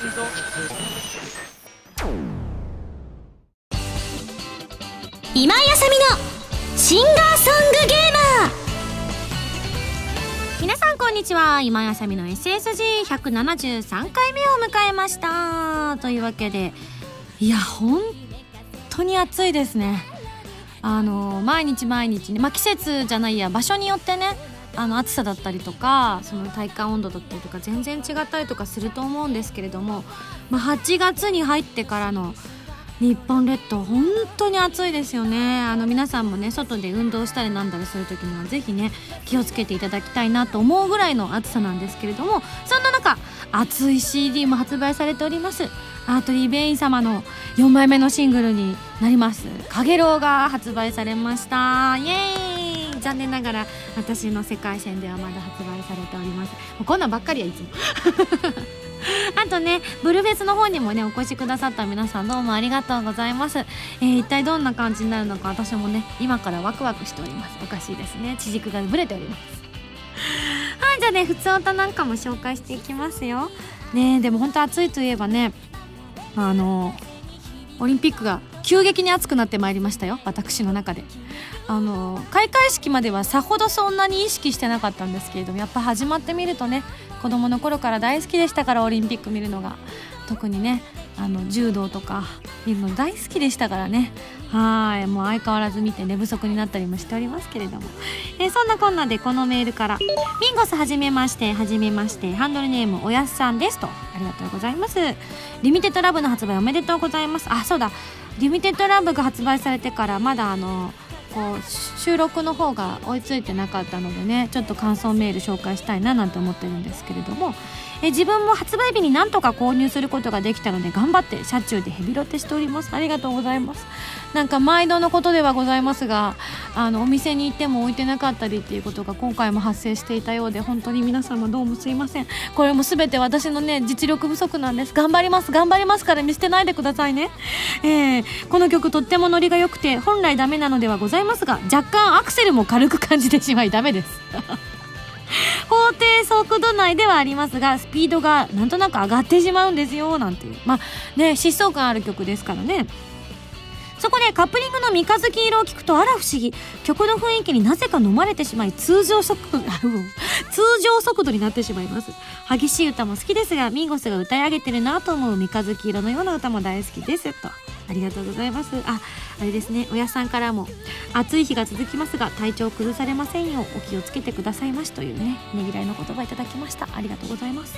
今井あさみのシンガーソングゲーマー。皆さんこんにちは。今井あさみの SSG173 回目を迎えました。というわけでいや本当に暑いですね。あの毎日毎日ねまあ季節じゃないや場所によってねあの暑さだったりとかその体感温度だったりとか全然違ったりとかすると思うんですけれども、まあ、8月に入ってからの日本列島本当に暑いですよね。あの皆さんもね外で運動したりなんだりする時にはぜひね気をつけていただきたいなと思うぐらいの暑さなんですけれどもそんな中熱い CD も発売されておりますアートリー・ベイン様の4枚目のシングルになります「かげろう」が発売されました。イエーイ残念ながら私の世界線ではまだ発売されております。もうこんなんばっかりやいつも。あとねブルフェスの方にもねお越しくださった皆さんどうもありがとうございます、えー、一体どんな感じになるのか私もね今からワクワクしております。おかしいですね。地軸がぶれております。はいじゃあね普通歌なんかも紹介していきますよ。ねでも本当暑いといえばねあのオリンピックが急激に暑くなってまいりましたよ私の中で。あの開会式まではさほどそんなに意識してなかったんですけれどもやっぱ始まってみるとね子供の頃から大好きでしたからオリンピック見るのが。特にねあの柔道とか見るの大好きでしたからね。はい。もう相変わらず見て寝不足になったりもしておりますけれども、えー、そんなこんなでこのメールから「ミンゴスはじめましてはじめましてハンドルネームおやすさんです」と。ありがとうございます。リミテッドラブの発売おめでとうございます。あそうだ。リミテッドラブが発売されてからまだあのこう収録の方が追いついてなかったのでねちょっと感想メール紹介したいななんて思ってるんですけれども。え自分も発売日になんとか購入することができたので頑張って車中でヘビロテしております。ありがとうございます。なんか毎度のことではございますがあのお店に行っても置いてなかったりっていうことが今回も発生していたようで本当に皆様どうもすいません。これも全て私のね実力不足なんです。頑張ります頑張りますから見捨てないでくださいね、えー、この曲とってもノリが良くて本来ダメなのではございますが若干アクセルも軽く感じてしまいダメです。法定速度内ではありますがスピードがなんとなく上がってしまうんですよなんていう。まあね疾走感ある曲ですからね。そこでカップリングの三日月色を聞くとあら不思議。曲の雰囲気になぜか飲まれてしまい通常速度 通常速度になってしまいます。激しい歌も好きですがミンゴスが歌い上げてるなと思う三日月色のような歌も大好きですと。ありがとうございます。ああれですね。親さんからも暑い日が続きますが体調崩されませんようお気をつけてくださいましというねねぎらいの言葉いただきました。ありがとうございます。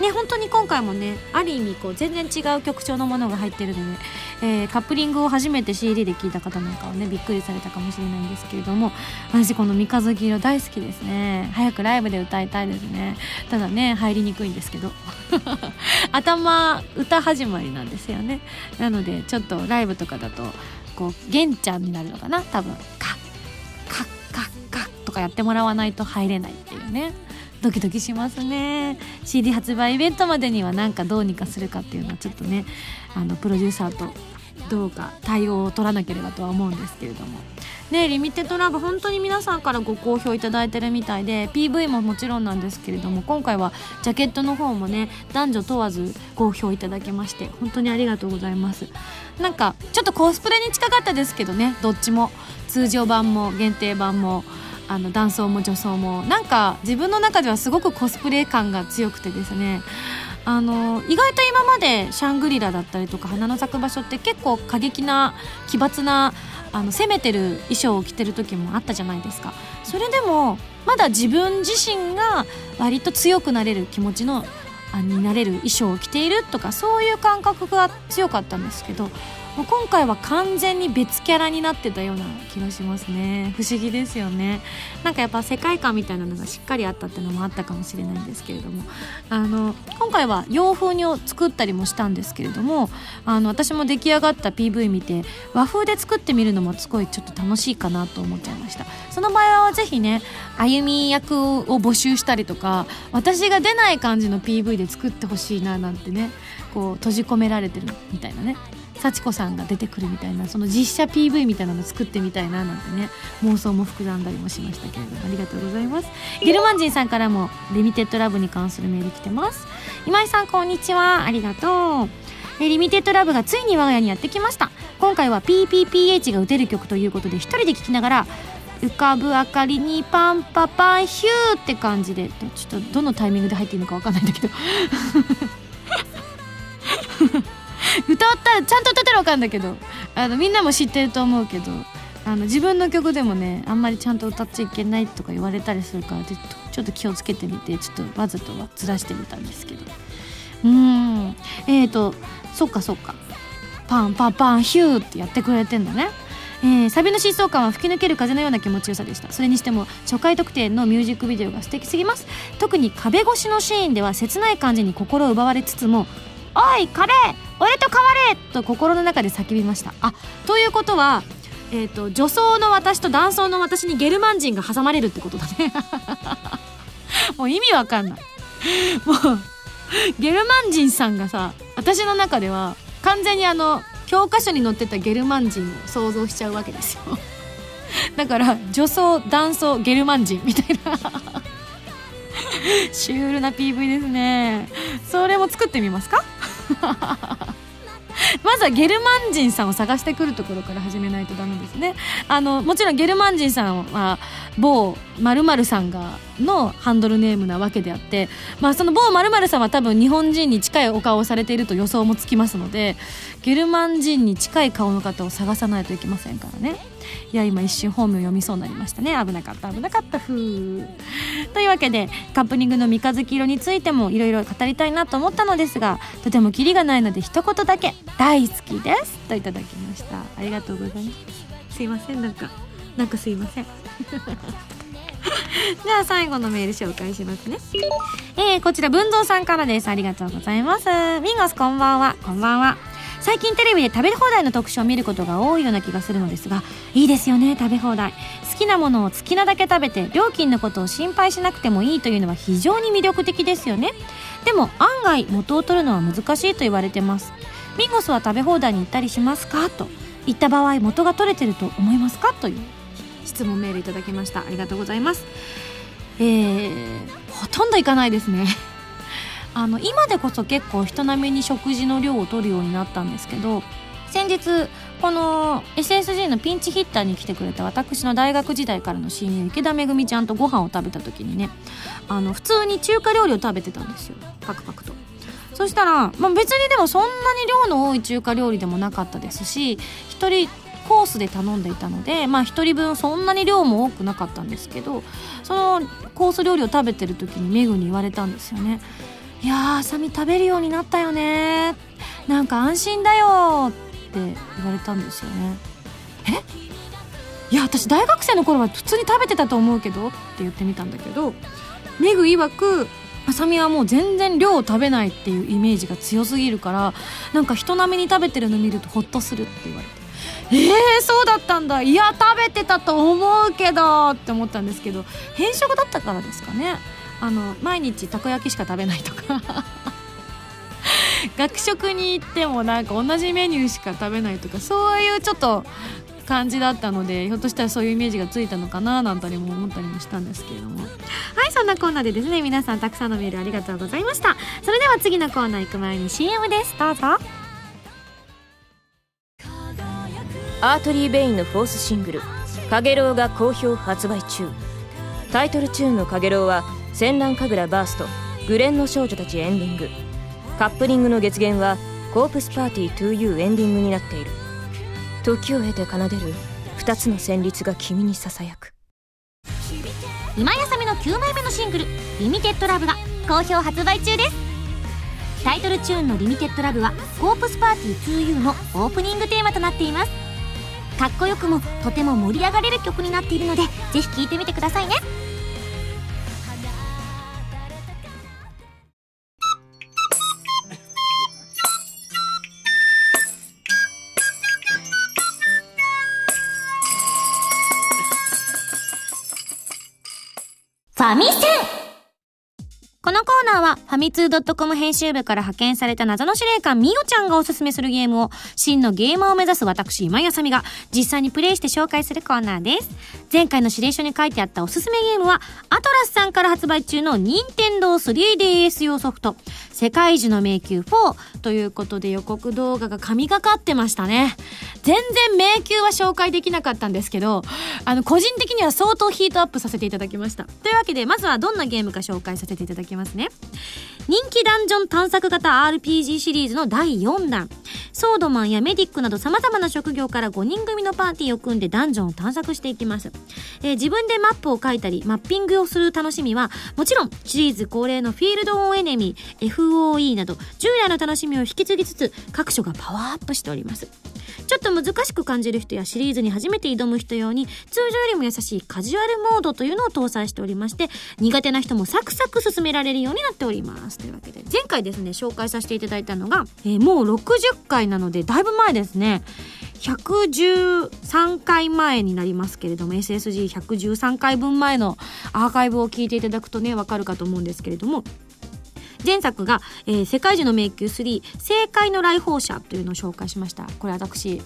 ね本当に今回もねある意味こう全然違う曲調のものが入ってるので、えー、カップリングを初めて CD で聴いた方なんかはねびっくりされたかもしれないんですけれども私この三日月色大好きですね。早くライブで歌いたいですね。ただね入りにくいんですけど。頭歌始まりなんですよね。なのでちょっとライブとかだとこう玄ちゃんになるのかな？多分。カッカッカッカッとかやってもらわないと入れないっていうね。ドキドキしますね。CD 発売イベントまでにはなんかどうにかするかっていうのはちょっとねあのプロデューサーとどうか対応を取らなければとは思うんですけれども。ねリミテッドラブ本当に皆さんからご好評いただいてるみたいで PV ももちろんなんですけれども今回はジャケットの方もね男女問わず好評いただきまして本当にありがとうございます。なんかちょっとコスプレに近かったですけどね。どっちも。通常版も限定版もあの男装も女装も。なんか自分の中ではすごくコスプレ感が強くてですね。あの意外と今までシャングリラだったりとか花の咲く場所って結構過激な奇抜なあの攻めてる衣装を着てる時もあったじゃないですか。それでもまだ自分自身が割と強くなれる気持ちのになれる衣装を着ているとかそういう感覚が強かったんですけどもう今回は完全に別キャラになってたような気がしますね。不思議ですよね。なんかやっぱ世界観みたいなのがしっかりあったっていうのもあったかもしれないんですけれども。あの今回は洋風に作ったりもしたんですけれどもあの私も出来上がった PV 見て和風で作ってみるのもすごいちょっと楽しいかなと思っちゃいました。その場合はぜひね歩み役を募集したりとか私が出ない感じの PV で作ってほしいななんてねこう閉じ込められてるみたいなね。幸子さんが出てくるみたいなその実写 PV みたいなの作ってみたいななんてね妄想も膨らんだりもしましたけれどもありがとうございます。ゲルマンジンさんからもリミテッドラブに関するメール来てます。今井さんこんにちは。ありがとう。えリミテッドラブがついに我が家にやってきました。今回は PPPH が打てる曲ということで一人で聴きながら浮かぶ明かりにパンパパンヒューって感じでちょっとどのタイミングで入っていいのか分かんないんだけど歌ったちゃんと歌ったら分かるんだけど。あのみんなも知ってると思うけど。あの自分の曲でもねあんまりちゃんと歌っちゃいけないとか言われたりするからちょっと気をつけてみてちょっとわざとはずらしてみたんですけど。うん。えーとそっかそっか。パンパンパンヒューってやってくれてんだね。えー、サビの疾走感は吹き抜ける風のような気持ちよさでした。それにしても初回特典のミュージックビデオが素敵すぎます。特に壁越しのシーンでは切ない感じに心を奪われつつも「おい壁俺と変われ!」と心の中で叫びました。あということはえーと、女装の私と男装の私にゲルマン人が挟まれるってことだね。もう意味わかんない。もうゲルマン人さんがさ私の中では完全にあの教科書に載ってたゲルマン人を想像しちゃうわけですよ。だから女装男装ゲルマン人みたいな。シュールな PV ですね。それも作ってみますか？まずはゲルマン人さんを探してくるところから始めないとダメですね。あのもちろんゲルマン人さんは某〇〇さんがのハンドルネームなわけであって、まあ、その某〇〇さんは多分日本人に近いお顔をされていると予想もつきますのでゲルマン人に近い顔の方を探さないといけませんからね。いや今一瞬本名読みそうになりましたね危なかった危なかったふうというわけでカップリングの三日月色についてもいろいろ語りたいなと思ったのですがとてもキリがないので一言だけ「大好きです」といただきましたありがとうございますすいませんなんかなんかすいません じゃあ最後のメール紹介しますね。えー、こちら文蔵さんからです。ありがとうございます。ミンゴスこんばんは。こんばんは。最近テレビで食べ放題の特集を見ることが多いような気がするのですがいいですよね食べ放題。好きなものを好きなだけ食べて料金のことを心配しなくてもいいというのは非常に魅力的ですよね。でも案外元を取るのは難しいと言われてます。ミンゴスは食べ放題に行ったりしますか？と。言った場合元が取れてると思いますか？という。質問メールいただきました。ありがとうございます。えー、ほとんど行かないですね。あの今でこそ結構人並みに食事の量を取るようになったんですけど先日この SSG のピンチヒッターに来てくれた私の大学時代からの親友池田めぐみちゃんとご飯を食べた時にねあの普通に中華料理を食べてたんですよ。パクパクと。そしたら、まあ、別にでもそんなに量の多い中華料理でもなかったですし1人コースで頼んでいたのでまあ1人分そんなに量も多くなかったんですけどそのコース料理を食べてる時にメグに言われたんですよね。いやあさみ食べるようになったよね。なんか安心だよって言われたんですよね。え？いや私大学生の頃は普通に食べてたと思うけどって言ってみたんだけどメグ曰くあさみはもう全然量を食べないっていうイメージが強すぎるからなんか人並みに食べてるの見るとホッとするって言われて。えー、そうだったんだ。いや食べてたと思うけどって思ったんですけど変色だったからですかね。あの毎日たこ焼きしか食べないとか。学食に行ってもなんか同じメニューしか食べないとかそういうちょっと感じだったのでひょっとしたらそういうイメージがついたのかななんても思ったりもしたんですけれども。はいそんなコーナーでですね皆さんたくさんのメールありがとうございました。それでは次のコーナー行く前に CM です。どうぞ。アートリー・ベインのフォースシングル「かげろう」が好評発売中。タイトルチューンの「かげろう」は戦乱神楽バーストグレンの少女たちエンディング。カップリングの月限はコープスパーティー 2U エンディングになっている。時を経て奏でる2つの旋律が君にささやく。今やさみの9枚目のシングル「リミテッドラブが好評発売中です。タイトルチューンの「リミテッドラブはコープスパーティー 2U のオープニングテーマとなっています。かっこよくもとても盛り上がれる曲になっているのでぜひ聴いてみてくださいね。ファミセンこのコーナーはファミツー .com 編集部から派遣された謎の司令官みおちゃんがおすすめするゲームを真のゲーマーを目指す私今やさみが実際にプレイして紹介するコーナーです。前回の指令書に書いてあったおすすめゲームはアトラスさんから発売中の任天堂 3DS 用ソフト世界樹の迷宮4ということで予告動画が神がかってましたね。全然迷宮は紹介できなかったんですけど、あの、個人的には相当ヒートアップさせていただきました。というわけで、まずはどんなゲームか紹介させていただきますね。人気ダンジョン探索型 RPG シリーズの第4弾。ソードマンやメディックなど様々な職業から5人組のパーティーを組んでダンジョンを探索していきます。えー、自分でマップを書いたり、マッピングをする楽しみは、もちろんシリーズ恒例のフィールドオンエネミー、FOE など、従来の楽しみを引き継ぎつつ、各所がパワーアップしております。ちょっと難しく感じる人やシリーズに初めて挑む人用に通常よりも優しいカジュアルモードというのを搭載しておりまして苦手な人もサクサク進められるようになっておりますというわけで前回ですね紹介させていただいたのが、えー、もう60回なのでだいぶ前ですね113回前になりますけれども SSG113 回分前のアーカイブを聞いていただくとねわかるかと思うんですけれども前作が、えー、世界中の迷宮3正解の来訪者というのを紹介しました。これ私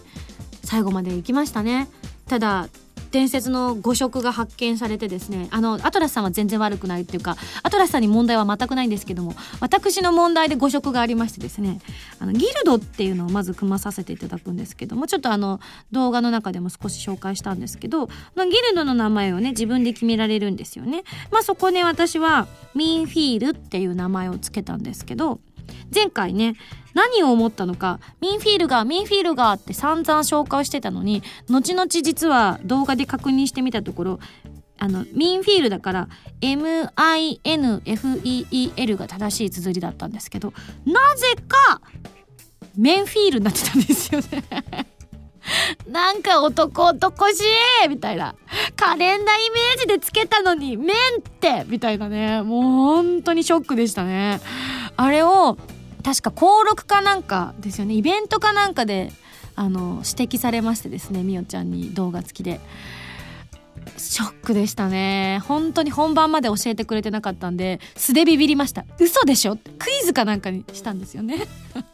最後まで行きましたね。ただ伝説の誤植が発見されてですねあのアトラスさんは全然悪くないっていうかアトラスさんに問題は全くないんですけども私の問題で誤植がありましてですねあのギルドっていうのをまず組まさせていただくんですけどもちょっとあの動画の中でも少し紹介したんですけどギルドの名前をね自分で決められるんですよね。まあそこね私はミンフィールっていう名前を付けたんですけど前回ね何を思ったのかミンフィールがミンフィールがって散々紹介してたのに後々実は動画で確認してみたところあのミンフィールだから MINFEEL が正しい綴りだったんですけどなぜかメンフィールになってたんですよね なんか男男しいみたいな。カレンダーイメージでつけたのに、メンってみたいなね。もう本当にショックでしたね。あれを確か登録かなんかですよね。イベントかなんかであの指摘されましてですねみおちゃんに動画付きで。ショックでしたね。本当に本番まで教えてくれてなかったんで素でビビりました。嘘でしょ？クイズかなんかにしたんですよね。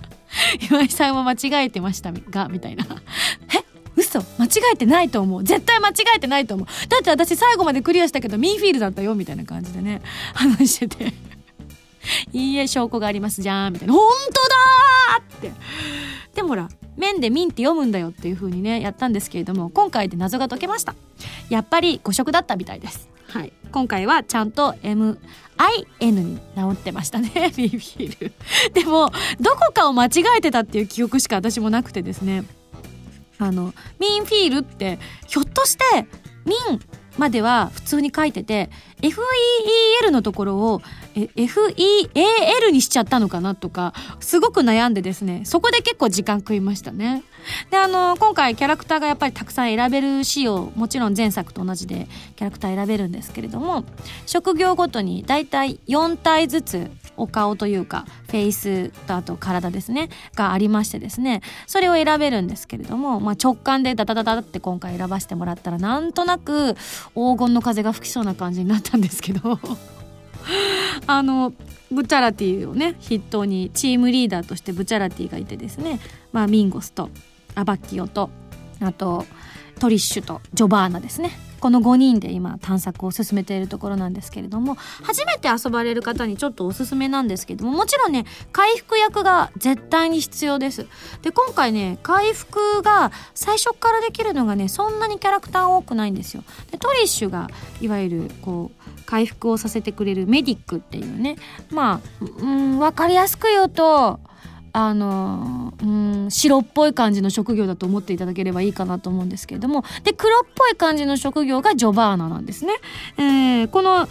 岩井さんは間違えてましたがみたいな。え？嘘？間違えてないと思う。絶対間違えてないと思う。だって私最後までクリアしたけどミーフィールだったよみたいな感じでね話してて。いいえ、証拠がありますじゃん、みたいな。本当だって。でもほら、面でミンって読むんだよっていう風にね、やったんですけれども、今回で謎が解けました。やっぱり誤色だったみたいです。はい。今回はちゃんと MIN に直ってましたね、ビビール。でも、どこかを間違えてたっていう記憶しか私もなくてですね。あの、ミンフィールって、ひょっとして、ミンまでは普通に書いてて FEEL のところを FEAL にしちゃったのかなとかすごく悩んでですねそこで結構時間食いましたね。であの今回キャラクターがやっぱりたくさん選べる仕様もちろん前作と同じでキャラクター選べるんですけれども職業ごとにだいたい4体ずつお顔というかフェイスとあと体ですねがありましてですねそれを選べるんですけれども、まあ、直感でダダダダって今回選ばせてもらったらなんとなく黄金の風が吹きそうな感じになったんですけど。あのブチャラティをね筆頭にチームリーダーとしてブチャラティがいてですね、まあ、ミンゴスとアバッキオとあとトリッシュとジョバーナですね。この5人で今探索を進めているところなんですけれども。初めて遊ばれる方にちょっとおすすめなんですけどももちろんね回復役が絶対に必要です。で今回ね回復が最初からできるのがねそんなにキャラクター多くないんですよ。でトリッシュがいわゆるこう回復をさせてくれるメディックっていうねまあうん分かりやすく言うとあのうん白っぽい感じの職業だと思っていただければいいかなと思うんですけれどもで黒っぽい感じの職業がジョバーナなんですね。えー、この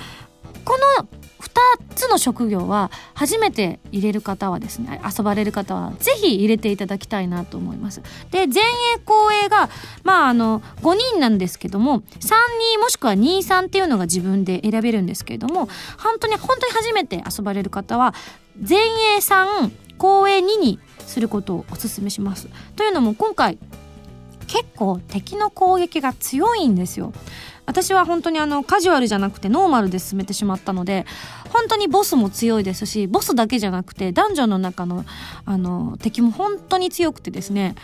この2つの職業は初めて入れる方はですね遊ばれる方は是非入れていただきたいなと思います。で前衛後衛がまああの5人なんですけども32もしくは23っていうのが自分で選べるんですけれども本当に本当に初めて遊ばれる方は前衛3公営2にすることをお勧めします。というのも今回結構敵の攻撃が強いんですよ。私は本当にあのカジュアルじゃなくてノーマルで進めてしまったので本当にボスも強いですしボスだけじゃなくてダンジョンの中のあの敵も本当に強くてですね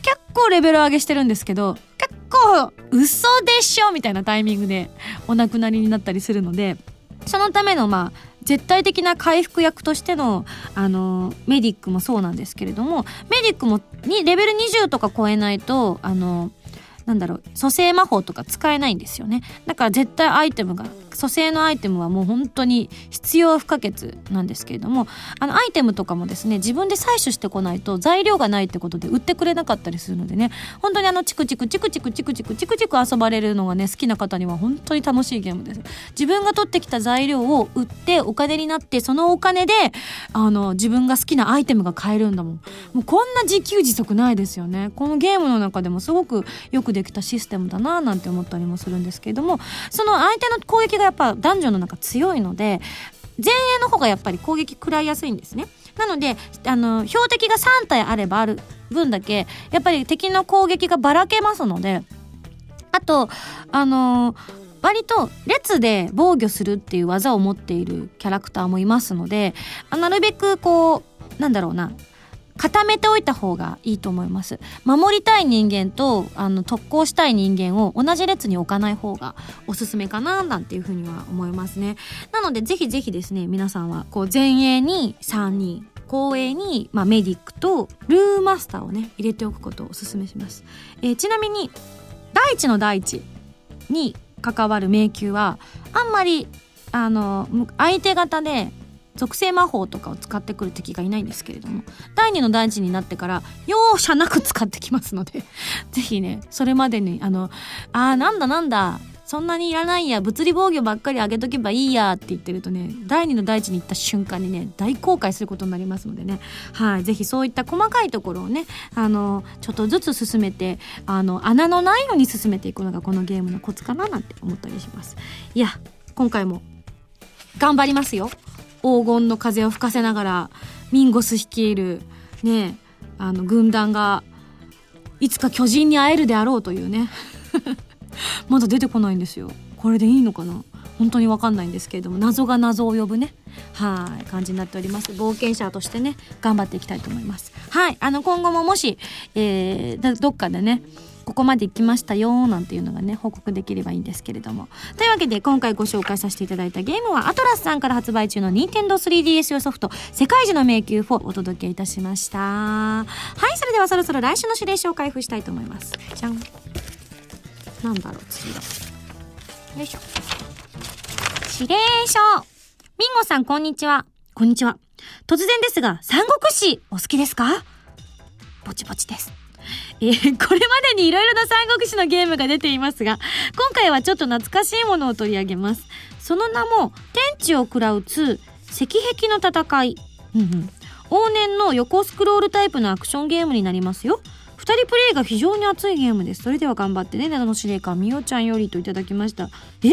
結構レベル上げしてるんですけど結構嘘でしょみたいなタイミングでお亡くなりになったりするのでそのためのまあ絶対的な回復役としてのあのメディックもそうなんですけれどもメディックもにレベル20とか超えないとあのなんだろう蘇生魔法とか使えないんですよね。だから絶対アイテムが蘇生のアイテムはもう本当に必要不可欠なんですけれどもあのアイテムとかもですね自分で採取してこないと材料がないってことで売ってくれなかったりするのでね本当にあのチクチクチクチクチクチクチクチク遊ばれるのがね好きな方には本当に楽しいゲームです自分が取ってきた材料を売ってお金になってそのお金であの自分が好きなアイテムが買えるんだもんもうこんな自給自足ないですよねこのゲームの中でもすごくよくできたシステムだななんて思ったりもするんですけれどもその相手の攻撃がやっぱ男女の中強いので前衛の方がやっぱり攻撃食らいやすいんですね。なのであの標的が3体あればある分だけやっぱり敵の攻撃がばらけますのであとあの割と列で防御するっていう技を持っているキャラクターもいますのでなるべくこうなんだろうな固めておいた方がいいと思います。守りたい人間とあの特攻したい人間を同じ列に置かない方がおすすめかななんていうふうには思いますね。なのでぜひぜひですね皆さんはこう前衛に3人後衛に、まあ、メディックとルーマスターをね入れておくことをおすすめします、えー、ちなみに第一の第一に関わる迷宮はあんまりあの相手方で属性魔法とかを使ってくる敵がいないんですけれども第2の大地になってから容赦なく使ってきますので ぜひねそれまでにあのあーなんだなんだそんなにいらないや物理防御ばっかり上げとけばいいやって言ってるとね第2の大地に行った瞬間にね大後悔することになりますのでね。はいぜひそういった細かいところをねあのちょっとずつ進めてあの穴のないように進めていくのがこのゲームのコツかななんて思ったりします。いや今回も頑張りますよ。黄金の風を吹かせながらミンゴス率いるねあの軍団がいつか巨人に会えるであろうというね。まだ出てこないんですよ。これでいいのかな？本当に分かんないんですけれども。謎が謎を呼ぶね。はい。感じになっております。冒険者としてね頑張っていきたいと思います。はい。あの今後ももし、えー、どっかでねここまで行きましたよなんていうのがね報告できればいいんですけれども。というわけで今回ご紹介させていただいたゲームはアトラスさんから発売中の Nintendo3DS 用ソフト世界中の迷宮4をお届けいたしました。はいそれではそろそろ来週の指令書を開封したいと思います。じゃん。なんだろう次は。よいしょ。指令書。ミンゴさんこんにちは。こんにちは。突然ですが三国志お好きですか？ぼちぼちですこれまでにいろいろな三国志のゲームが出ていますが、今回はちょっと懐かしいものを取り上げます。その名も、天地を食らう2、石壁の戦い。うんうん。往年の横スクロールタイプのアクションゲームになりますよ。二人プレイが非常に熱いゲームです。それでは頑張ってね。などの司令官みおちゃんよりといただきました。え？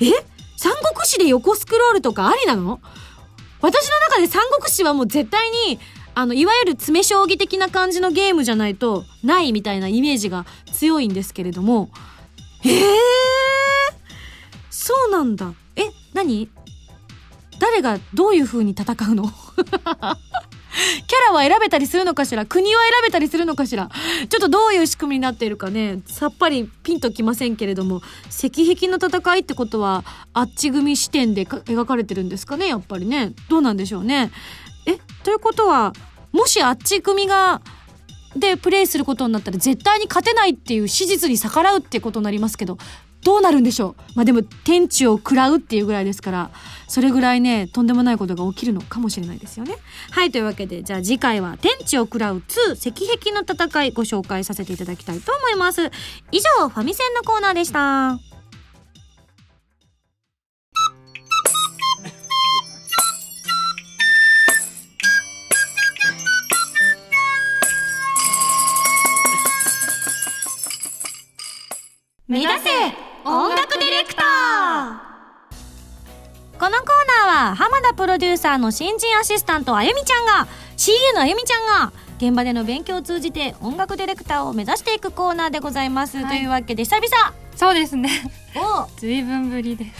え？三国志で横スクロールとかありなの？私の中で三国志はもう絶対にあの、いわゆる詰将棋的な感じのゲームじゃないとないみたいなイメージが強いんですけれども、えー、そうなんだ。え、何？誰がどういう風に戦うの？キャラは選べたりするのかしら？国は選べたりするのかしら？ちょっとどういう仕組みになっているかね、さっぱりピンときませんけれども、石壁の戦いってことは、あっち組視点で描かれてるんですかね、やっぱりね。どうなんでしょうね？えということはもしあっち組がでプレイすることになったら絶対に勝てないっていう史実に逆らうってことになりますけどどうなるんでしょう？まあでも天地を食らうっていうぐらいですからそれぐらいねとんでもないことが起きるのかもしれないですよね。はいというわけでじゃあ次回は天地を食らう2石壁の戦いご紹介させていただきたいと思います。以上ファミセンのコーナーでした。目指せ音楽ディレクター。このコーナーは浜田プロデューサーの新人アシスタントあゆみちゃんが CA のあゆみちゃんが現場での勉強を通じて音楽ディレクターを目指していくコーナーでございます、はい、というわけで久々。そうですね。お。ずいぶんぶりで。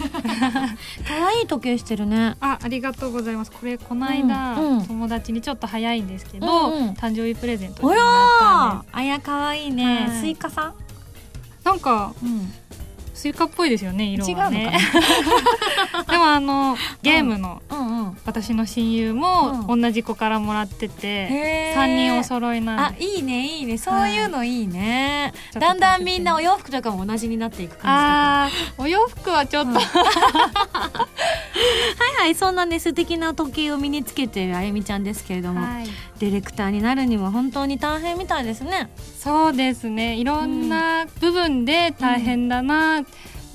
可愛い時計してるね。あありがとうございます。これこの間、うんうん、友達にちょっと早いんですけど、うんうん、誕生日プレゼントでもらったんで。あや可愛いね、はい、スイカさん？なんか、うん、スイカっぽいですよね色はね。でもあのゲームの私の親友も同じ子からもらってて、三人お揃いなんで。あいいねいいね。そういうのいいね、だんだんみんなお洋服とかも同じになっていく感じだあーお洋服はちょっと、うん。はいはいそんなね素敵な時計を身につけてるあゆみちゃんですけれども、はい。ディレクターになるには本当に大変みたいですね。そうですね。いろんな部分で大変だな、う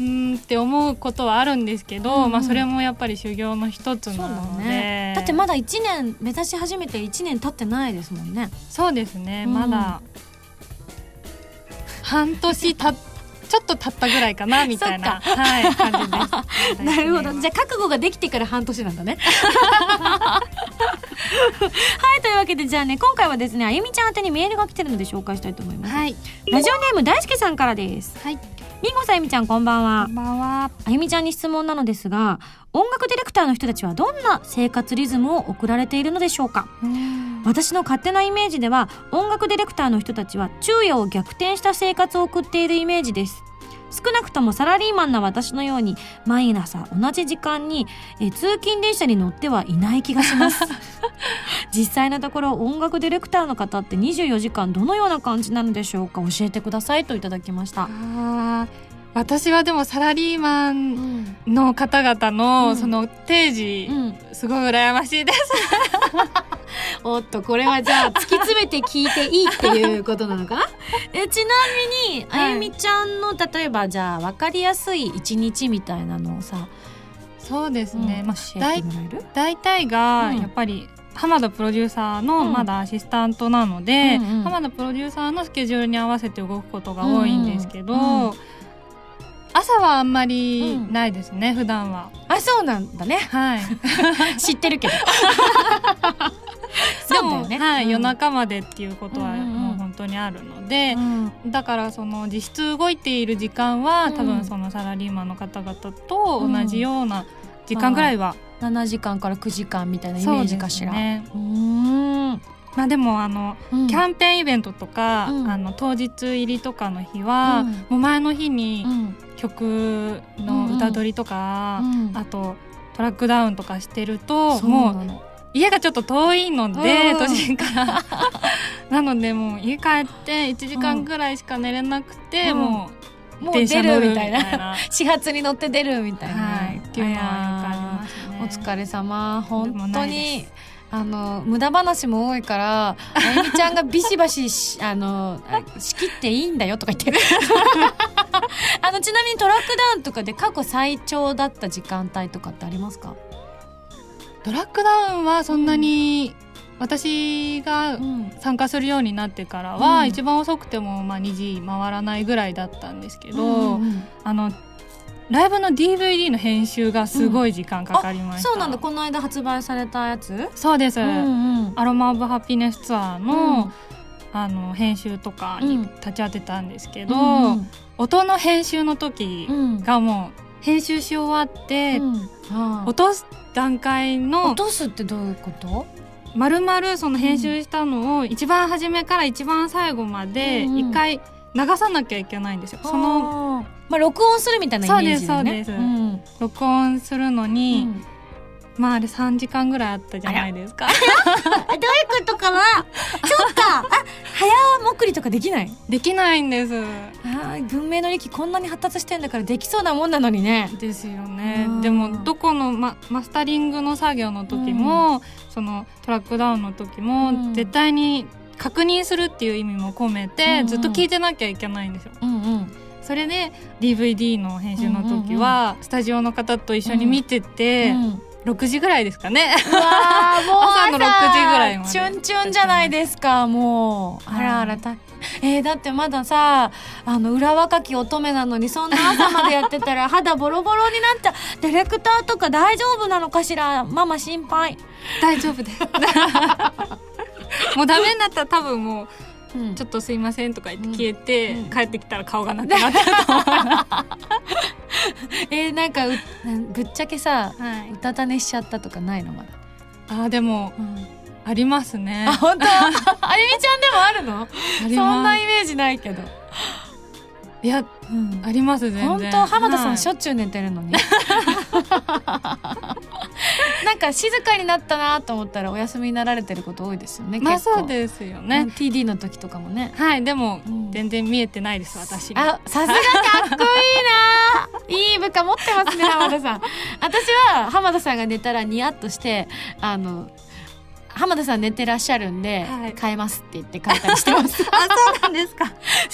ーんって思うことはあるんですけど、うんうん。まあ、それもやっぱり修行の一つなので。だってまだ1年目指し始めて1年経ってないですもんね。そうですね、うん。まだ半年たちょっと経ったぐらいかなみたいな、はい、感じです。なるほど。じゃあ覚悟ができてから半年なんだね。はいというわけでじゃあね今回はですねあゆみちゃん宛てにメールが来てるので紹介したいと思います、はい、ラジオネーム大輔さんからです。はい、みんごさあゆみちゃんこんばんは。こんばんは。あゆみちゃんに質問なのですが音楽ディレクターの人たちはどんな生活リズムを送られているのでしょうか？私の勝手なイメージでは音楽ディレクターの人たちは昼夜を逆転した生活を送っているイメージです少なくともサラリーマンな私のように毎朝同じ時間にえ通勤電車に乗ってはいない気がします。実際のところ音楽ディレクターの方って24時間どのような感じなのでしょうか？教えてくださいといただきました私はでもサラリーマうンん、の方々の、うん。その定時、うん、すごい羨ましいです。おっとこれはじゃあ突き詰めて聞いていいっていうことなのかな？えちなみにはいあゆみちゃんの例えばじゃあ分かりやすい一日みたいなのをさ、そうですね。まあ教えてもらえる？大体がうん。やっぱり浜田プロデューサーのうん。まだアシスタントなので、うんうん浜田プロデューサーのスケジュールに合わせて動くことが多いんですけど、うんうん朝はあんまりないですね、普段は。あそうなんだね。はい。知ってるけど。で そう。だよね。も、はい、うん。夜中までっていうことはうんうんうん。もう本当にあるのでう、ん。だからその実質動いている時間は、うん。多分そのサラリーマンの方々と同じような時間ぐらいは、7時間から9時間みたいなイメージかしら。ね。うーんまあでもあの、うん。キャンペーンイベントとか、うん。あの当日入りとかの日は、うん。もう前の日にうん。曲の歌取りとか、うん。あとトラックダウンとかしてるともう家がちょっと遠いので、うん都心から。なのでもう家帰って1時間ぐらいしか寝れなくて、うん。もうもう出るるみたいな。始発に乗って出るみたいな、はい、っていうのはよくありますね。お疲れ様。本当にあの無駄話も多いからあゆみちゃんがビシバシし あのあ仕切っていいんだよとか言って。あのちなみにトラックダウンとかで過去最長だった時間帯とかってありますか、トラックダウンはそんなに私がん、参加するようになってからは、うん。一番遅くてもまあ2時回らないぐらいだったんですけど、あのライブの DVD の編集がすごい時間かかりました、そうなんだ。この間発売されたやつ？そうです、うんうん。アロマ・オブ・ハピネスツアーの,、うん。あの編集とかに立ち会ってたんですけど、うん音の編集の時うんがもう編集し終わって、落とす段階の落とすってどういうこと？まるまるその編集したのを一番初めから一番最後までうんうん。一回流さなきゃいけないんですよ。そののまあ録音するみたいなイメージだよね。そうですそうです。ん。録音するのに、うん。まああれ3時間ぐらいあったじゃないですか。どういうことかな？そっかあ早送りとかできない？できないんです。あー文明の利器こんなに発達してんだからできそうなもんなのにね。ですよね。うん。でもどこのママスタリングの作業の時も、そのトラックダウンの時も、うん。絶対に確認するっていう意味も込めて、うん。ずっと聞いてなきゃいけないんですよ。うんうんそれで DVD の編集の時は、スタジオの方と一緒に見てて、うん6時ぐらいですかね。うわーもう 朝の6時ぐらいまで。チュンチュンじゃないですかもう。あらあらたえー、だってまださあの裏若き乙女なのにそんな朝までやってたら 肌ボロボロになっちゃう。ディレクターとか大丈夫なのかしら？ママ心配、大丈夫です。もうダメになったら多分もううん。ちょっとすいませんとか言って消えて、うん。帰ってきたら顔がなくなってると えー、なんかうぶっちゃけさす。はい。うたた寝しちゃったとかないのまだ、あーでもありますね。あ本当？あゆみちゃんでもあるの？そんなイメージないけど。いやうん。あります全然。本当？浜田さんしょょっちゅう寝てるのに、なんか静かになったなと思ったらお休みになられてること多いですよねまあそうですよね。ね、TD の時とかもね。はいでも、うん。全然見えてないです私にあさすがかっこいいな。いい部下持ってますね浜田さん。私は浜田さんが寝たらニヤッとしてあの浜田さん寝てらっしゃるんで、はい。変えますって言って変えたりしてます。あそうなんですか。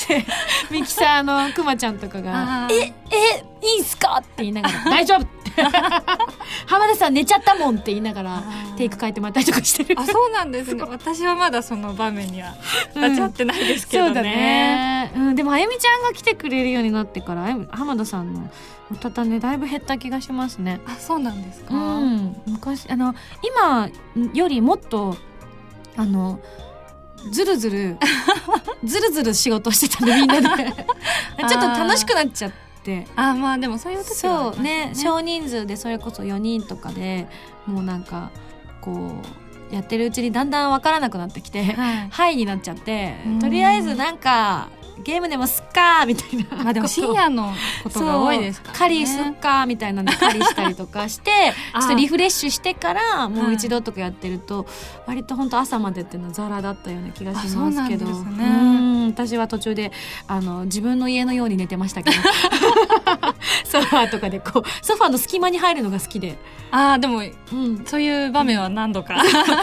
で ミキサーのくまちゃんとかが「あー。ええいいんすか?」って言いながら「大丈夫!」って「浜田さん寝ちゃったもん」って言いながらテイク変えてもらったりとかしてる。あそうなんですね。私はまだその場面には立ち会ってないですけどね,、そうだね、うん、でもあゆみちゃんが来てくれるようになってから浜田さんのおたたねだいぶ減った気がしますね。あそうなんですか、うん昔あの今よりもっとあのずるずる ずるずる仕事してたんでみんなで。ちょっと楽しくなっちゃって。あまあでもそういう時はありますそうね少人数でそれこそ4人とかでもうなんかこうやってるうちにだんだん分からなくなってきてはい。はいになっちゃってうん。とりあえずなんかゲームでもすっかみたいなまあでも深夜のことが多いですから、ね、狩りすっかみたいなので狩りしたりとかしてあちょっとリフレッシュしてからもう一度とかやってると、割と本当朝までっていうのはザラだったような気がしますけど。あそうなんですね。うん。私は途中であの自分の家のように寝てましたけど。ソファーとかでこうソファーの隙間に入るのが好きで、ああでもうん、そういう場面は何度か、ソファ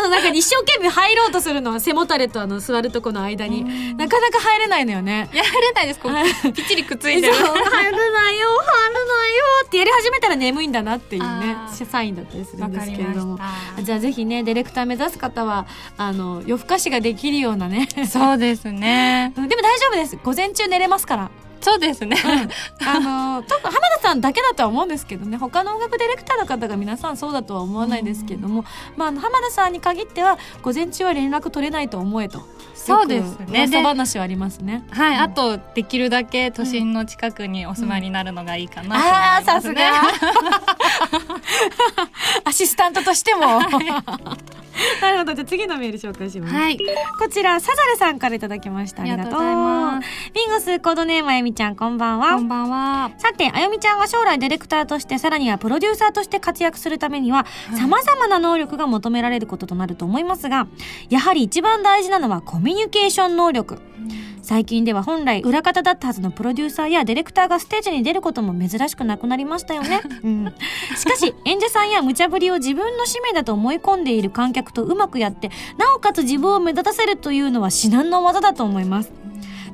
ーの中に一生懸命入ろうとするのは背もたれとあの座るとこの間になかなか入れないのよね。いや入れないです。こうぴっちりくっついてる。入らないよ入らないよってやり始めたら眠いんだなっていうねサインだったりするんですけれども。じゃあぜひねディレクター目指す方はあの夜更かしができるようなね。たそうですね。でも大丈夫です。午前中寝れますから。そうですね、あの多分浜田さんだけだとは思うんですけどね他の音楽ディレクターの方が皆さんそうだとは思わないですけども、まあ、浜田さんに限っては午前中は連絡取れないと思えとそうですね。噂話はありますね。はい、うん。あとできるだけ都心の近くにお住まいになるのがいいかなと思いああさすが。アシスタントとしても。なるほど。じゃあ次のメール紹介します、はい。こちらサザレさんからいただきました。ありがとう。ございます。ビンゴスコードネームあゆみちゃんこんばんは。こんばんは。さて、あゆみちゃんが将来ディレクターとして、さらにはプロデューサーとして活躍するためには、様々な能力が求められることとなると思いますが、やはり一番大事なのはコミュニケーション能力。最近では本来裏方だったはずのプロデューサーやディレクターがステージに出ることも珍しくなくなりましたよね。うん、しかし演者さんや無茶ぶりを自分の使命だと思い込んでいる観客とうまくやってなおかつ自分を目立たせるというのは至難の技だと思います。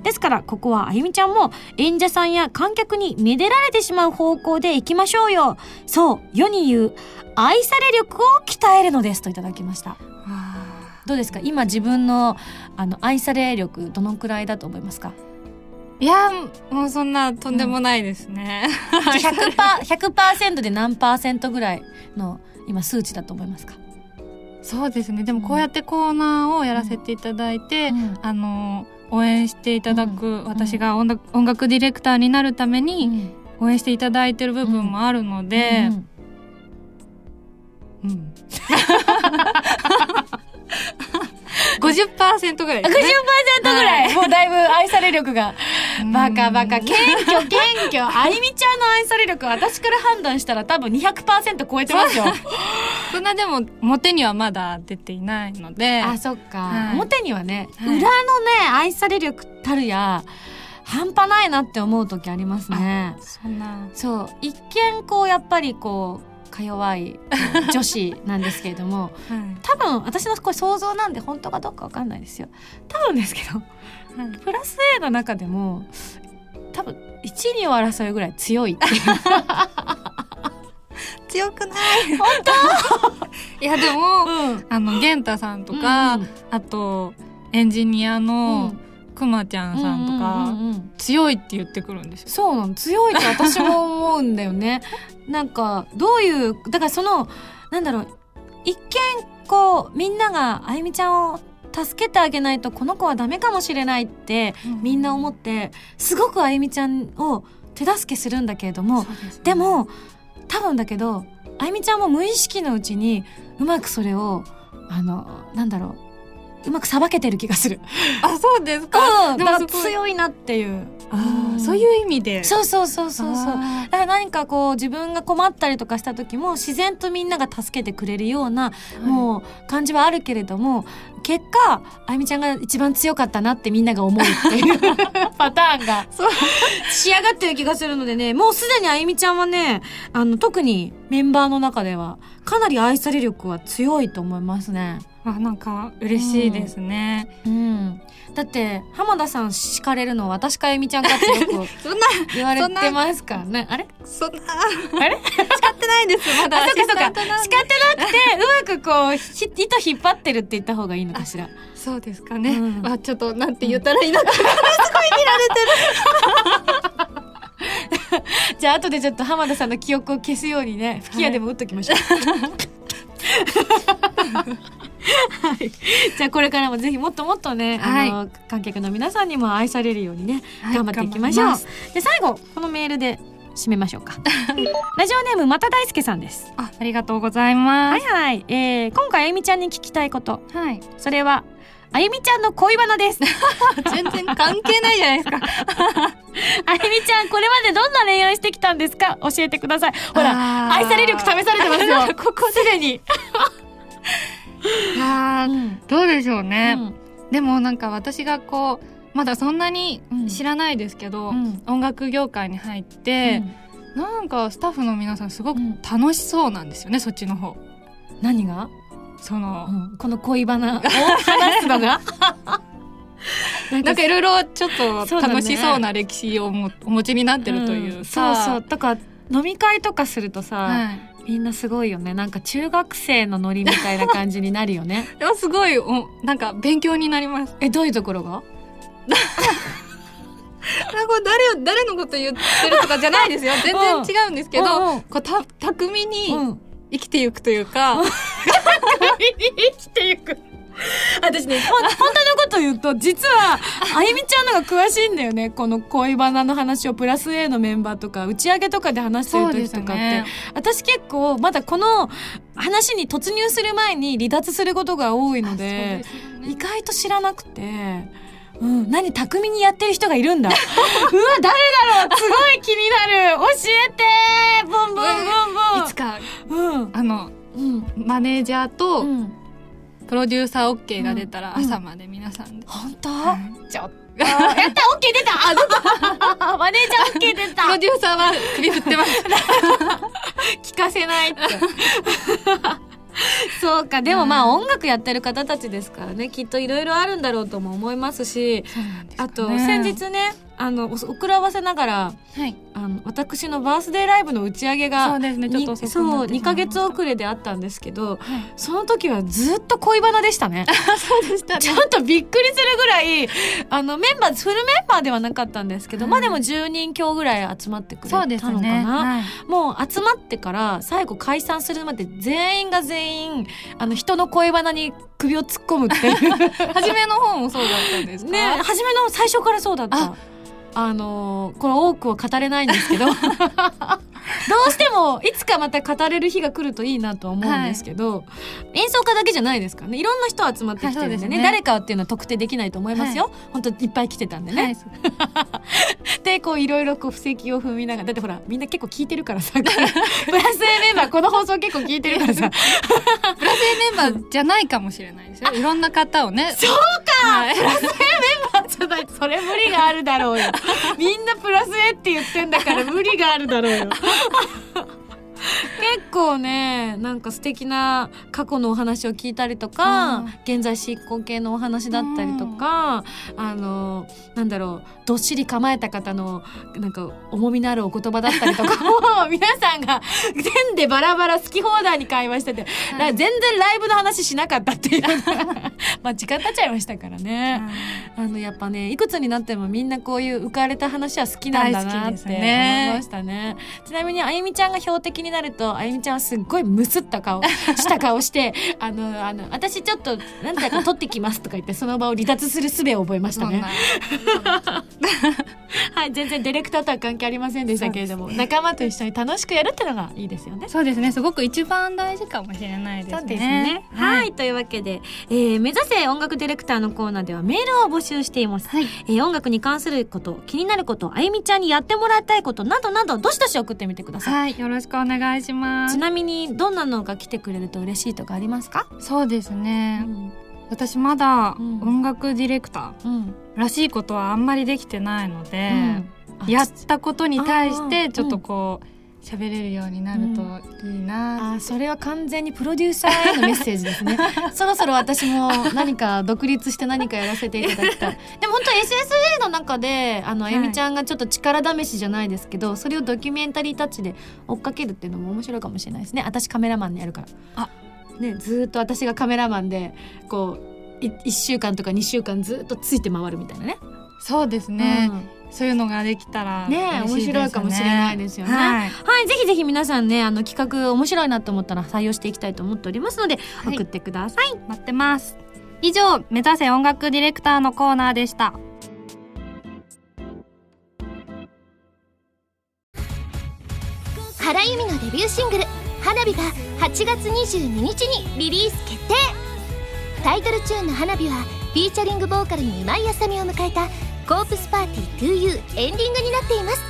ですからここはあゆみちゃんも演者さんや観客にめでられてしまう方向で行きましょうよ。そう世に言う愛され力を鍛えるのですといただきました。どうですか？今自分のあの愛され力どのくらいだと思いますか？いやもうそんなとんでもないですね、100%, パ100%で何パーセントぐらいの今数値だと思いますか、そうですね。でもこうやってコーナーをやらせていただいて、うん。あの応援していただく、うん。私が音楽音楽ディレクターになるためうにん。応援していただいてる部分もあるので、うん。うん 50%ぐらい50%ね。ぐらい、もうだいぶ愛され力が。うん。バカバカ。謙虚謙虚。あゆみちゃんの愛され力私から判断したら多分200%超えてますよ。そんなでも表にはまだ出ていないので。あそっか、はい。表にはね、はい。裏のね愛され力たるや半端ないなって思う時ありますね。そんな。そう。一見こうやっぱりこうか弱い女子なんですけれども はい。多分私のこれ想像なんで本当かどうかわかんないですよ。多分ですけどはい。プラス A の中でも多分1、2を争うぐらい強いっていう。強くない。本当？いやでも、うん。あの玄太さんとか、うんあとエンジニアのくまちゃんさんとか、うんうんうんうん。強いって言ってくるんですよ。そうなの強いって私も思うんだよね。なんかどういうだからそのなんだろう一見こうみんながあゆみちゃんを助けてあげないとこの子はダメかもしれないってみんな思ってすごくあゆみちゃんを手助けするんだけれどもですね。でも多分だけどあゆみちゃんも無意識のうちにうまくそれをあのなんだろううまくさばけてる気がする。あそうですか、うん、でも強いなっていう。あーそういう意味で。そうそうそうそうそう。だから何かこう自分が困ったりとかした時も自然とみんなが助けてくれるような、もう感じはあるけれども結果あゆみちゃんが一番強かったなってみんなが思うっていう パターンが仕上がってる気がするのでねもうすでにあゆみちゃんはねあの特にメンバーの中ではかなり愛され力は強いと思いますね。あなんか嬉しいですね、うん、だって浜田さん敷かれるのは私かあゆみちゃんかってよく そんな言われてますからね。あれ？そんなあれ？使ってないですまだ。あ、そうかそうか。叱ってなくて、うまくこう、ひ 糸引っ張ってるって言った方がいいのかしら。そうですかね、うん。あちょっとなんて言ったらいいのか、じゃあ後でちょっと浜田さんの記憶を消すようにね、吹き矢でも打っときましょう。はい。じゃあこれからもぜひもっともっとね、あの、観客の皆さんにも愛されるようにね、はい頑張っていきましょう。で、最後、このメールで締めましょうか。ラジオネーム、また大輔さんです。あありがとうございまはいすはい。えー、今回あゆみちゃんに聞きたいこと。はい、それは、あゆみちゃんの恋バナです。全然関係ないじゃないですか。あゆみちゃん、これまでどんな恋愛してきたんですか？教えてください。ほら、愛され力試されてますよ。ここすでに。あーうん。どうでしょうね、うん。でもなんか私がこうまだそんなに知らないですけど、うん。音楽業界に入って、なんかスタッフの皆さんすごくうん。楽しそうなんですよね、そっちの方。何が、その、この恋バナを 話すのが。なんかいろいろちょっと楽しそうな歴史をもお持ちになってるといううん。さ、そうそう。だから、飲み会とかするとさ、はい、みんなすごいよね。なんか中学生のノリみたいな感じになるよね。でもすごい。おなんか勉強になります。え、どういうところが？あこれ誰を誰のこと言ってるとかじゃないですよ。全然違うんですけど、うんうん。こうた巧みにうん。生きていくというか、生きていく。私ね、ほん、本当のこと言うと、実は、あゆみちゃんのが詳しいんだよね。この恋バナの話をプラス A のメンバーとか、打ち上げとかで話してる時とかって、ね。私結構、まだこの話に突入する前に離脱することが多いので、でね。意外と知らなくて、うん、何巧みにやってる人がいるんだ。うわ、誰だろう。すごい気になる。教えて。ボンボンボンボン。いつか。うん。あのうん。マネージャーとうん。プロデューサー OK が出たらうん。朝まで皆さんで、本当、はいちょっと。やった !OK 出た。あ、出た マネージャー OK 出た。プロデューサーは首振ってます。聞かせないって。そうか。でもまあ音楽やってる方たちですからね、きっといろいろあるんだろうとも思いますし、あと先日ね、あの、お遅れ合わせながら、はい。あの、私のバースデーライブの打ち上げが、そうですね。ちょっとそう、ました。2ヶ月遅れであったんですけど、はい。その時はずっと恋バナでしたね。そうでしたちょっとびっくりするぐらい、あの、メンバー、フルメンバーではなかったんですけど、はい。まあでも10人強ぐらい集まってくれたそうですのかな。ね、はい。もう集まってから最後解散するまで全員が全員、あの、人の恋バナに首を突っ込むっていう。初めの方もそうだったんですか？ね、初めの最初からそうだったあ。あのーこれ多くは語れないんですけど。どうしてもいつかまた語れる日が来るといいなと思うんですけど、演奏家だけじゃないですからね。いろんな人集まってきてるんでね,、はいですね誰かっていうのは特定できないと思いますよ、本当いっぱい来てたんでね、はい。でこういろいろこう布石を踏みながらだってほらみんな結構聞いてるからさ プラス A メンバーこの放送結構聞いてるからさ。プラス A メンバーじゃないかもしれないですよ。いろんな方をね。そうか、はい、ちょっとそれ無理があるだろうよ。みんなプラス A って言ってんだから無理があるだろうよ。結構ね、なんか素敵な過去のお話を聞いたりとか、うん。現在進行形のお話だったりとか、あの、なんだろう、どっしり構えた方の、なんか重みのあるお言葉だったりとか も、皆さんが全でバラバラ好き放題に会話してて、だから全然ライブの話しなかったっていう。まあ時間経っちゃいましたからね。あのやっぱねいくつになってもみんなこういう浮かれた話は好きなんだなって思いねましたね。ちなみにあゆみちゃんが標的にななるとあゆみちゃんはすっごいむすった顔した顔して あのあの私ちょっと何だか取ってきますとか言ってその場を離脱する術を覚えましたね。はい全然ディレクターとは関係ありませんでしたけれども、仲間と一緒に楽しくやるってのがいいですよね。そうですね。すごく一番大事かもしれないですね。そうですね。はい、というわけで、えー目指せ音楽ディレクターのコーナーではメールを募集しています。はい。えー音楽に関すること、気になること、あゆみちゃんにやってもらいたいことなどなど、どしどし送ってみてください。はい。よろしくお願いします。ちなみに、どんなのが来てくれると嬉しいとかありますか？そうですうね、ん。私まだうん。音楽ディレクタうん。ーらしいことはあんまりできてないので、あやったことに対してちょっとこう喋れるようになるといいな、あそれは完全にプロデューサーへのメッセージですね。そろそろ私も何か独立して何かやらせていただきたい。でも本当 SSA の中であの、はい。あゆみちゃんがちょっと力試しじゃないですけどそれをドキュメンタリータッチで追っかけるっていうのも面白いかもしれないですね。私カメラマンでやるから。あねずーっと私がカメラマンでこうい1週間とか2週間ずっとついて回るみたいなね。そうですね、うんそういうのができたらね嬉しいです面白いかもしれないですよね。はい。はい、ぜひぜひ皆さんね、あの企画面白いなと思ったら採用していきたいと思っておりますので、はい。送ってください。待ってます。以上目指せ音楽ディレクターのコーナーでした。原由美のデビューシングル「花火」が8月22日にリリース決定。タイトルチューンの「花火」はフィーチャリングボーカルに今井あさみを迎えた「コープスパーティー 2U」エンディングになっています。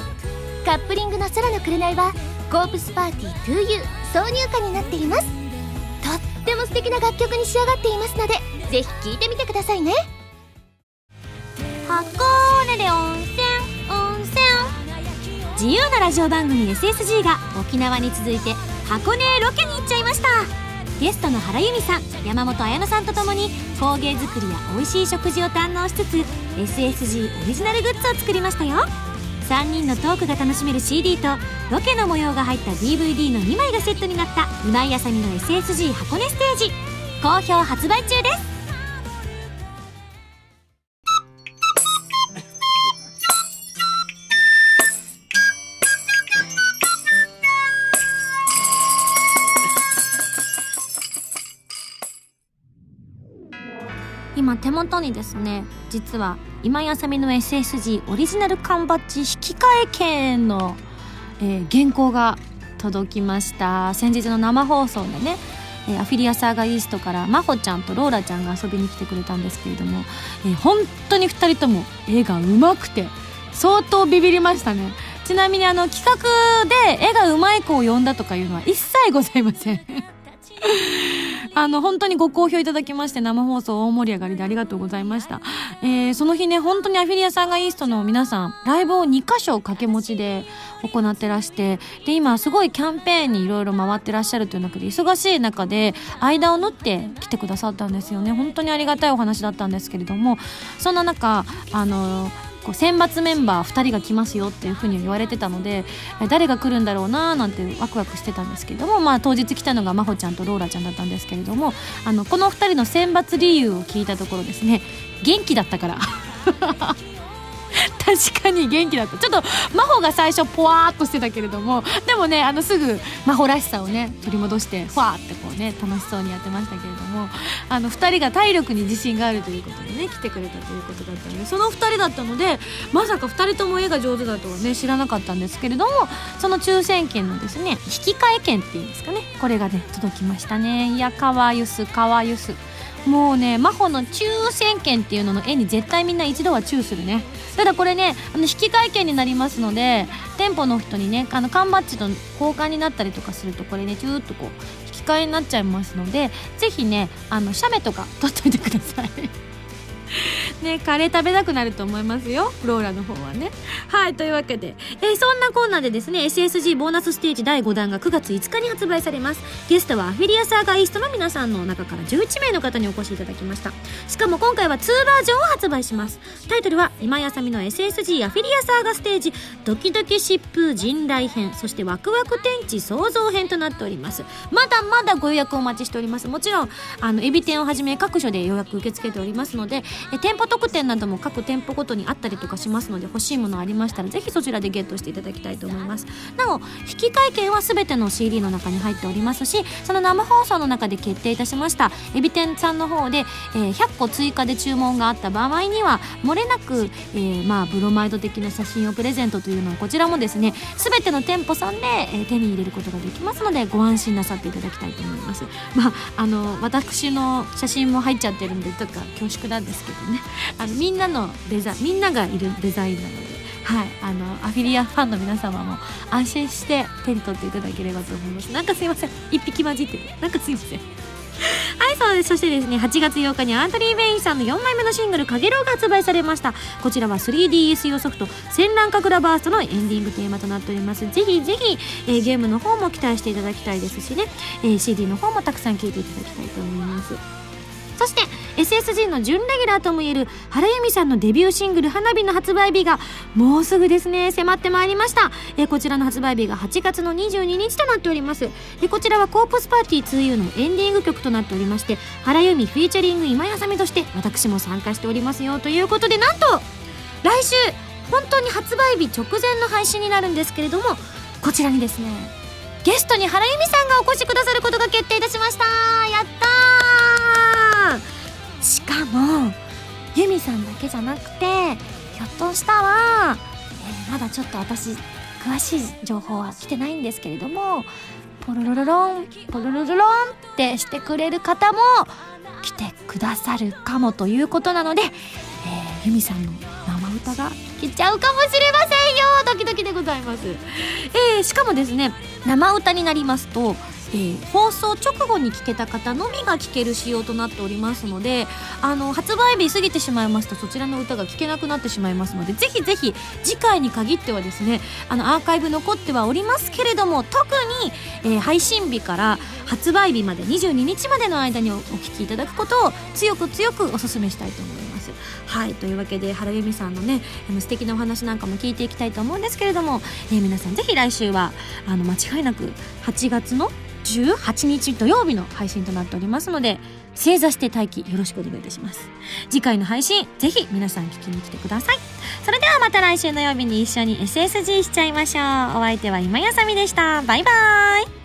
カップリングの「空の紅」は「コープスパーティー 2U」挿入歌になっています。とっても素敵な楽曲に仕上がっていますのでぜひ聴いてみてくださいね。箱根で温泉温泉。自由なラジオ番組 SSG が沖縄に続いて箱根へロケに行っちゃいました。ゲストの原由美さん山本彩乃さんとともに工芸作りや美味しい食事を堪能しつつ SSG オリジナルグッズを作りましたよ。3人のトークが楽しめる CD とロケの模様が入った DVD の2枚がセットになった今井あさみの SSG 箱根ステージ。好評発売中です。今手元にですね実は今井あさみの SSG オリジナル缶バッジ引き換え券の、えー原稿が届きました。先日の生放送でね、えーアフィリアサーガイーストからまほちゃんとローラちゃんが遊びに来てくれたんですけれども、えー本当に2人とも絵が上手くて相当ビビりましたね。ちなみにあの企画で絵が上手い子を呼んだとかいうのは一切ございません。あの、本当にご好評いただきまして、生放送大盛り上がりでありがとうございました。えー、その日ね、本当にアフィリアさんがイーストの皆さん、ライブを2箇所掛け持ちで行ってらして、で、今すごいキャンペーンにいろいろ回ってらっしゃるという中で、忙しい中で、間を縫って来てくださったんですよね。本当にありがたいお話だったんですけれども、そんな中、あのこう選抜メンバー2人が来ますよっていうふうに言われてたので誰が来るんだろうなーなんてワクワクしてたんですけども、まあ、当日来たのが真帆ちゃんとローラちゃんだったんですけれどもあのこの2人の選抜理由を聞いたところですね元気だったから。確かに元気だった。ちょっと真帆が最初ポワーっとしてたけれどもでもねあのすぐ真帆らしさをね取り戻してフワーってこうね楽しそうにやってましたけれどもあの2人が体力に自信があるということでね来てくれたということだったのでその2人だったのでまさか2人とも絵が上手だとはね知らなかったんですけれどもその抽選券のですね引換券っていうんですかねこれがね届きましたね。いやかわゆすかわゆす。もうね真帆の抽選券っていうのの絵に絶対みんな一度はチューするね。ただこれねあの引き換え券になりますので店舗の人にねあの缶バッジと交換になったりとかするとこれねチューっとこう引き換えになっちゃいますのでぜひねあの写メとか撮っといてください。ねカレー食べたくなると思いますよ。ローラの方はね。はいというわけで、えーそんなコーナーでですね SSG ボーナスステージ第5弾が9月5日に発売されます。ゲストはアフィリアサーガイストの皆さんの中から11名の方にお越しいただきました。しかも今回は2バージョンを発売します。タイトルは今やさみの SSG アフィリアサーガステージドキドキ疾風陣雷編そしてワクワク天地創造編となっております。まだまだご予約お待ちしております。もちろんあのエビ天をはじめ各所で予約受け付けておりますのでえ店舗特典なども各店舗ごとにあったりとかしますので欲しいものありましたらぜひそちらでゲットしていただきたいと思います。なお引換券は全ての CD の中に入っておりますしその生放送の中で決定いたしましたエビ天さんの方で、えー、100個追加で注文があった場合には漏れなく、えー、まあブロマイド的な写真をプレゼントというのはこちらもですね全ての店舗さんで、えー、手に入れることができますのでご安心なさっていただきたいと思います。まああの私の写真も入っちゃってるんでとか恐縮なんですけどね。あのみんなのデザみんながいるデザインなのではい。あのアフィリアファンの皆様も安心して手に取っていただければと思います。なんかすいません。一匹混じってなんかすいません。はいそうです。そしてですね8月8日にアントニー・ベインさんの4枚目のシングル「かげろう」が発売されました。こちらは 3DS 用ソフト「戦乱神楽バースト」のエンディングテーマとなっております。ぜひぜひ、えー、ゲームの方も期待していただきたいですしね、えー、CD の方もたくさん聴いていただきたいと思います。そして SSG の準レギュラーともいえる原由美さんのデビューシングル「花火」の発売日がもうすぐですね。迫ってまいりました、えこちらの発売日が8月の22日となっております。でこちらはコープスパーティー 2U のエンディング曲となっておりまして原由美フィーチャリング今やさみとして私も参加しておりますよ。ということでなんと来週本当に発売日直前の配信になるんですけれどもこちらにですねゲストに原由美さんがお越しくださることが決定いたしました。やっけじゃなくてひょっとしたら、えー、まだちょっと私詳しい情報は来てないんですけれどもポロロロロンポロロロロンってしてくれる方も来てくださるかもということなので、えー、由美さんの生歌が聴けちゃうかもしれませんよ。ドキドキでございます、えー、しかもですね生歌になりますとえー、放送直後に聞けた方のみが聞ける仕様となっておりますのであの発売日過ぎてしまいますとそちらの歌が聞けなくなってしまいますのでぜひぜひ次回に限ってはですねあのアーカイブ残ってはおりますけれども特に、えー、配信日から発売日まで22日までの間にお聞きいただくことを強く強くお勧めしたいと思います。はい。というわけで原由美さんのねあの素敵なお話なんかも聞いていきたいと思うんですけれども、えー、皆さんぜひ来週はあの間違いなく8月の18日土曜日の配信となっておりますので正座して待機よろしくお願いいたします。次回の配信ぜひ皆さん聞きに来てください。それではまた来週の曜日に一緒に SSG しちゃいましょう。お相手は今やさみでした。バイバーイ。